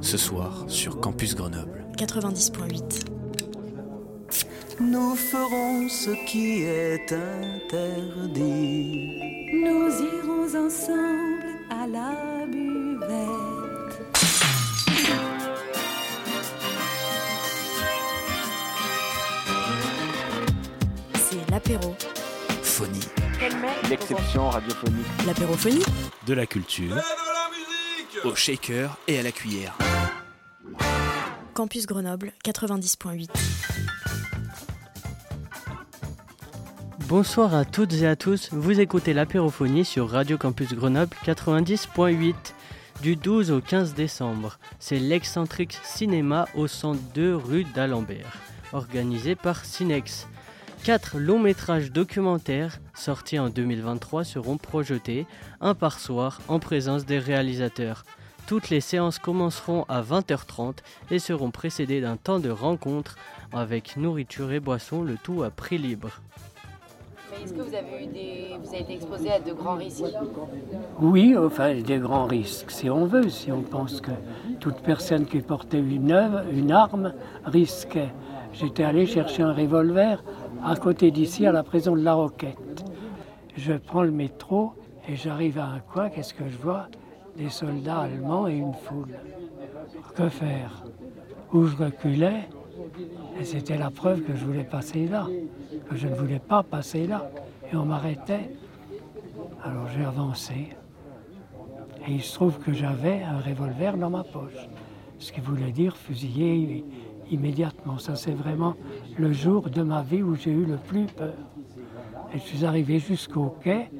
Ce soir sur Campus Grenoble. 90.8. Nous ferons ce qui est interdit. Nous irons ensemble à la buvette. C'est l'apéro. Phonie. L'exception radiophonique. L'apérophonie De la culture. Au shaker et à la cuillère. Campus Grenoble 90.8. Bonsoir à toutes et à tous, vous écoutez l'apérophonie sur Radio Campus Grenoble 90.8 du 12 au 15 décembre. C'est l'excentrique cinéma au 102 rue d'Alembert, organisé par Cinex. Quatre longs métrages documentaires sortis en 2023 seront projetés, un par soir, en présence des réalisateurs. Toutes les séances commenceront à 20h30 et seront précédées d'un temps de rencontre avec nourriture et boissons, le tout à prix libre. Mais est-ce que vous avez, eu des... vous avez été exposé à de grands risques? Oui, enfin, des grands risques, si on veut, si on pense que toute personne qui portait une œuvre, une arme, risquait. J'étais allé chercher un revolver à côté d'ici, à la prison de la Roquette. Je prends le métro et j'arrive à un coin, qu'est-ce que je vois? Des soldats allemands et une foule. Que faire? Où je reculais, et c'était la preuve que je voulais passer là, que je ne voulais pas passer là. Et on m'arrêtait. Alors j'ai avancé. Et il se trouve que j'avais un revolver dans ma poche. Ce qui voulait dire fusiller immédiatement. Ça, c'est vraiment le jour de ma vie où j'ai eu le plus peur. Et je suis arrivé jusqu'au quai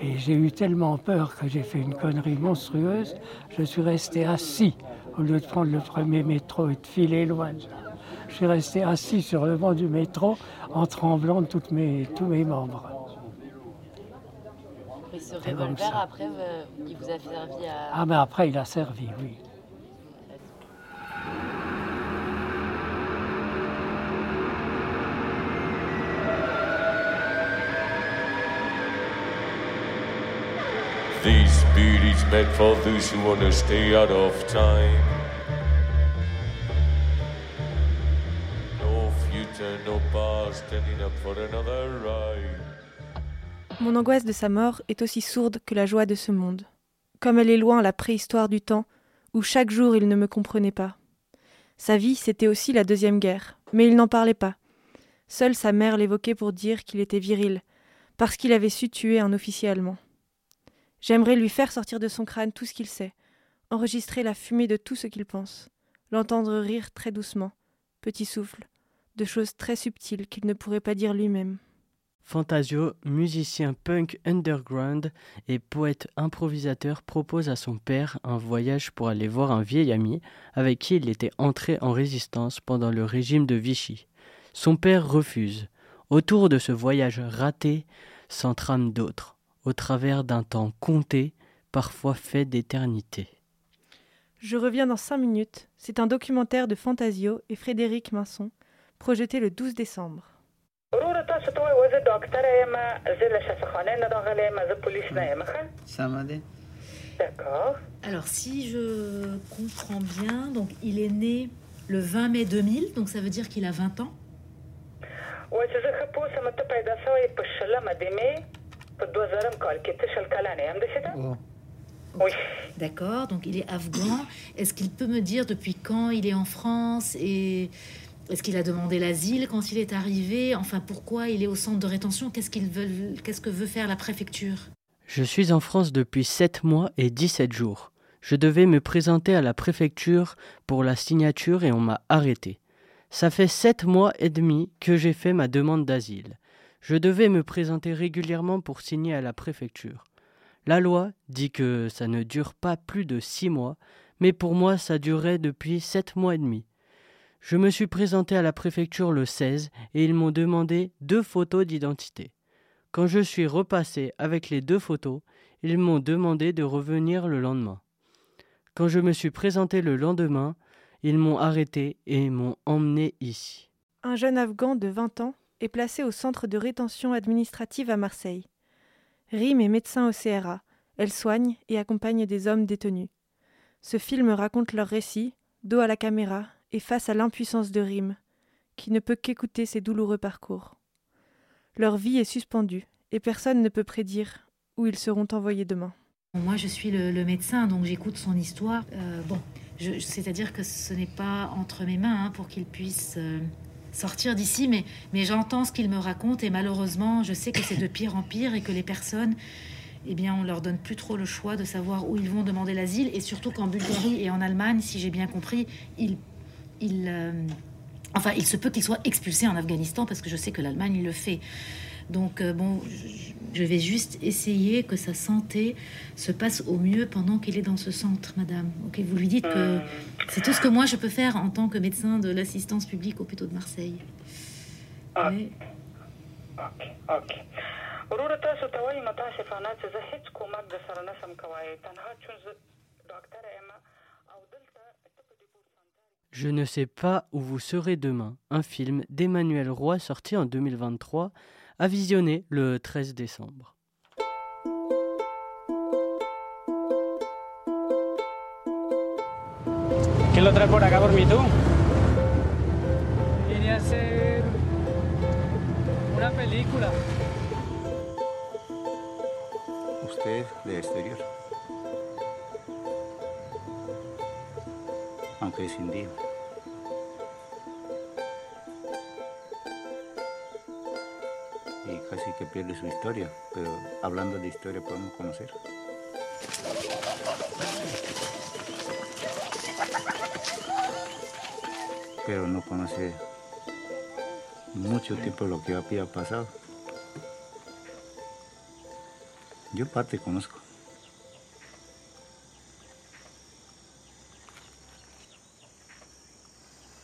et j'ai eu tellement peur que j'ai fait une connerie monstrueuse. Je suis resté assis au lieu de prendre le premier métro et de filer loin. Je suis resté assis sur le banc du métro en tremblant de toutes mes, tous mes membres. Et ce revolver, après, euh, il vous a servi à... Ah, mais après, il a servi, oui. These beauties meant for those who want to stay out of time. No future, no past, ending up for another ride. Mon angoisse de sa mort est aussi sourde que la joie de ce monde. Comme elle est loin la préhistoire du temps, où chaque jour il ne me comprenait pas. Sa vie, c'était aussi la Deuxième Guerre, mais il n'en parlait pas. Seule sa mère l'évoquait pour dire qu'il était viril, parce qu'il avait su tuer un officier allemand. J'aimerais lui faire sortir de son crâne tout ce qu'il sait, enregistrer la fumée de tout ce qu'il pense, l'entendre rire très doucement, petit souffle, de choses très subtiles qu'il ne pourrait pas dire lui-même. Fantasio, musicien punk underground et poète improvisateur, propose à son père un voyage pour aller voir un vieil ami avec qui il était entré en résistance pendant le régime de Vichy. Son père refuse. Autour de ce voyage raté s'entrament d'autres, au travers d'un temps compté, parfois fait d'éternité. Je reviens dans cinq minutes. C'est un documentaire de Fantasio et Frédéric Minson, projeté le 12 décembre. D'accord. Alors, si je comprends bien, donc il est né le 20 mai 2000, donc ça veut dire qu'il a 20 ans? Oui. D'accord, donc il est afghan. Est-ce qu'il peut me dire depuis quand il est en France et est-ce qu'il a demandé l'asile quand il est arrivé? Enfin, pourquoi il est au centre de rétention? Qu'est-ce qu'il veut, qu'est-ce que veut faire la préfecture? Je suis en France depuis 7 mois et 17 jours. Je devais me présenter à la préfecture pour la signature et on m'a arrêté. Ça fait 7 mois et demi que j'ai fait ma demande d'asile. Je devais me présenter régulièrement pour signer à la préfecture. La loi dit que ça ne dure pas plus de 6 mois, mais pour moi ça durait depuis 7 mois et demi. Je me suis présenté à la préfecture le 16 et ils m'ont demandé deux photos d'identité. Quand je suis repassé avec les deux photos, ils m'ont demandé de revenir le lendemain. Quand je me suis présenté le lendemain, ils m'ont arrêté et m'ont emmené ici. Un jeune Afghan de 20 ans est placé au centre de rétention administrative à Marseille. Rim est médecin au CRA. Elle soigne et accompagne des hommes détenus. Ce film raconte leur récit, dos à la caméra et face à l'impuissance de Rime, qui ne peut qu'écouter ces douloureux parcours. Leur vie est suspendue, et personne ne peut prédire où ils seront envoyés demain. Moi, je suis le, médecin, donc j'écoute son histoire. Euh, bon, c'est-à-dire que ce n'est pas entre mes mains hein, pour qu'il puisse euh, sortir d'ici, mais, mais j'entends ce qu'il me raconte et malheureusement, je sais que c'est de pire en pire et que les personnes, eh bien, on leur donne plus trop le choix de savoir où ils vont demander l'asile et surtout qu'en Bulgarie et en Allemagne, si j'ai bien compris, ils euh, enfin, il se peut qu'ils soient expulsés en Afghanistan parce que je sais que l'Allemagne le fait. Donc, euh, bon, je vais juste essayer que sa santé se passe au mieux pendant qu'il est dans ce centre, madame. Ok, vous lui dites que c'est tout ce que moi je peux faire en tant que médecin de l'assistance publique au hôpital de Marseille. Oui. Je ne sais pas où vous serez demain, un film d'Emmanuel Roy sorti en 2023 à visionner le 13 décembre. ¿Quién lo trae por acá por mí tú? Vine a hacer una película. Usted de exterior. Aunque es indígena. Casi que pierde su historia, pero hablando de historia podemos conocer. Pero no conoce mucho tiempo lo que había pasado. Yo parte conozco.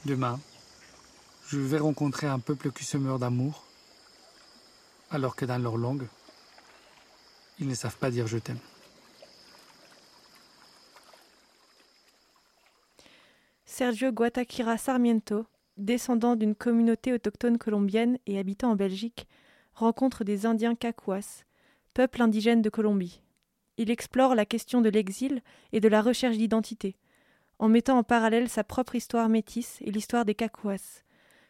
Demain, je vais rencontrer un peuple qui se meurt d'amour alors que dans leur langue, ils ne savent pas dire je t'aime. Sergio Guataquira Sarmiento, descendant d'une communauté autochtone colombienne et habitant en Belgique, rencontre des Indiens Cacuas, peuple indigène de Colombie. Il explore la question de l'exil et de la recherche d'identité, en mettant en parallèle sa propre histoire métisse et l'histoire des Cacuas,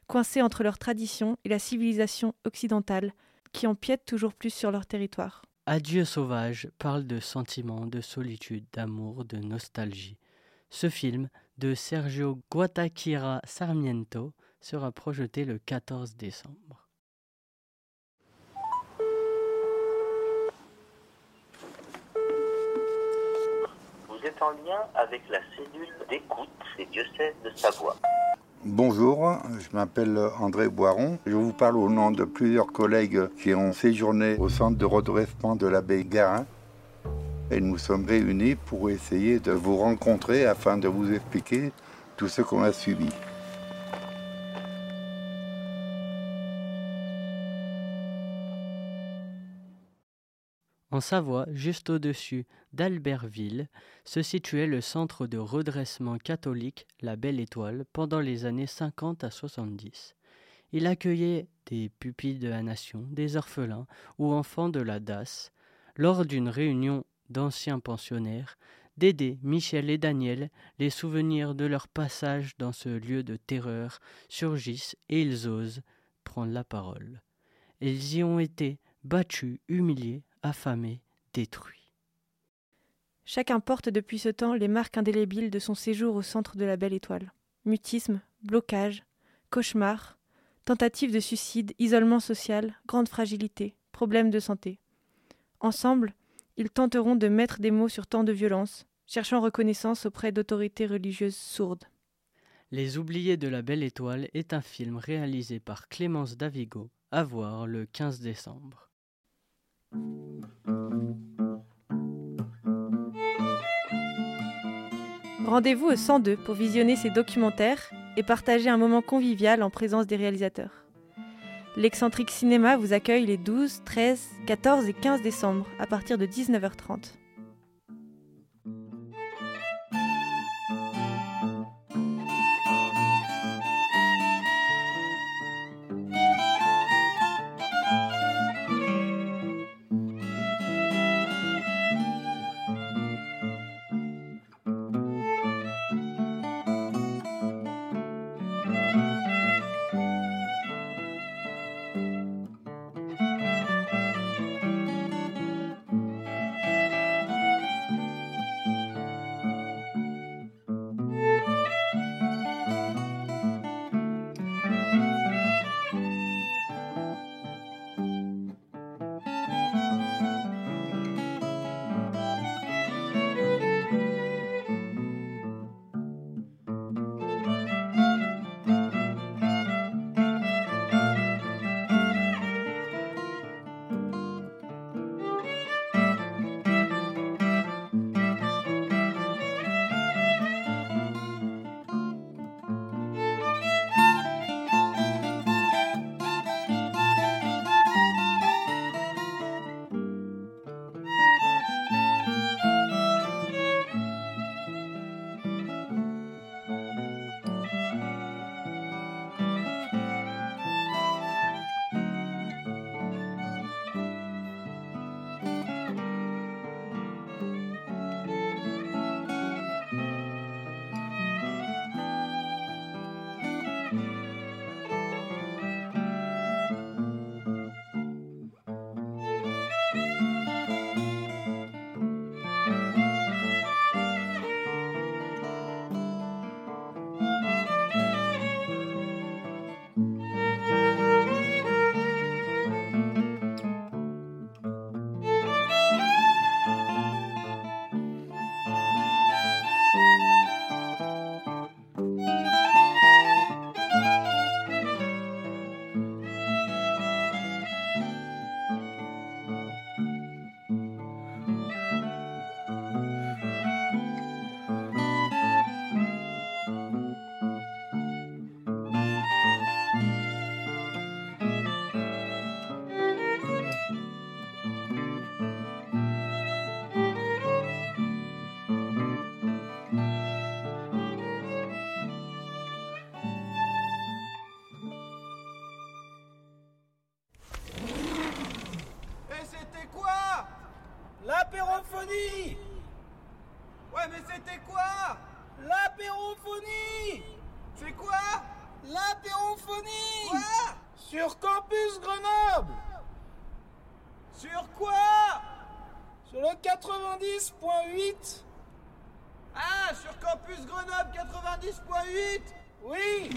coincés entre leur tradition et la civilisation occidentale, qui empiètent toujours plus sur leur territoire. Adieu sauvage parle de sentiments, de solitude, d'amour, de nostalgie. Ce film de Sergio Guataquira Sarmiento sera projeté le 14 décembre. Vous êtes en lien avec la cellule d'écoute des diocèses de Savoie. Bonjour, je m'appelle André Boiron. Je vous parle au nom de plusieurs collègues qui ont séjourné au centre de redressement de l'abbé Garin. Et nous sommes réunis pour essayer de vous rencontrer afin de vous expliquer tout ce qu'on a subi. En Savoie, juste au-dessus d'Albertville, se situait le centre de redressement catholique La Belle Étoile pendant les années 50 à 70. Il accueillait des pupilles de la nation, des orphelins ou enfants de la DAS. Lors d'une réunion d'anciens pensionnaires, Dédé, Michel et Daniel, les souvenirs de leur passage dans ce lieu de terreur surgissent et ils osent prendre la parole. Ils y ont été battus, humiliés, affamé, détruit. Chacun porte depuis ce temps les marques indélébiles de son séjour au centre de la Belle Étoile. Mutisme, blocage, cauchemar, tentative de suicide, isolement social, grande fragilité, problèmes de santé. Ensemble, ils tenteront de mettre des mots sur tant de violence, cherchant reconnaissance auprès d'autorités religieuses sourdes. Les Oubliés de la Belle Étoile est un film réalisé par Clémence Davigo, à voir le 15 décembre. Rendez-vous au 102 pour visionner ces documentaires et partager un moment convivial en présence des réalisateurs. L'excentrique cinéma vous accueille les 12, 13, 14 et 15 décembre à partir de 19h30. L'apérophonie Quoi Sur Campus Grenoble. Sur quoi Sur le 90.8 Ah, sur Campus Grenoble 90.8 Oui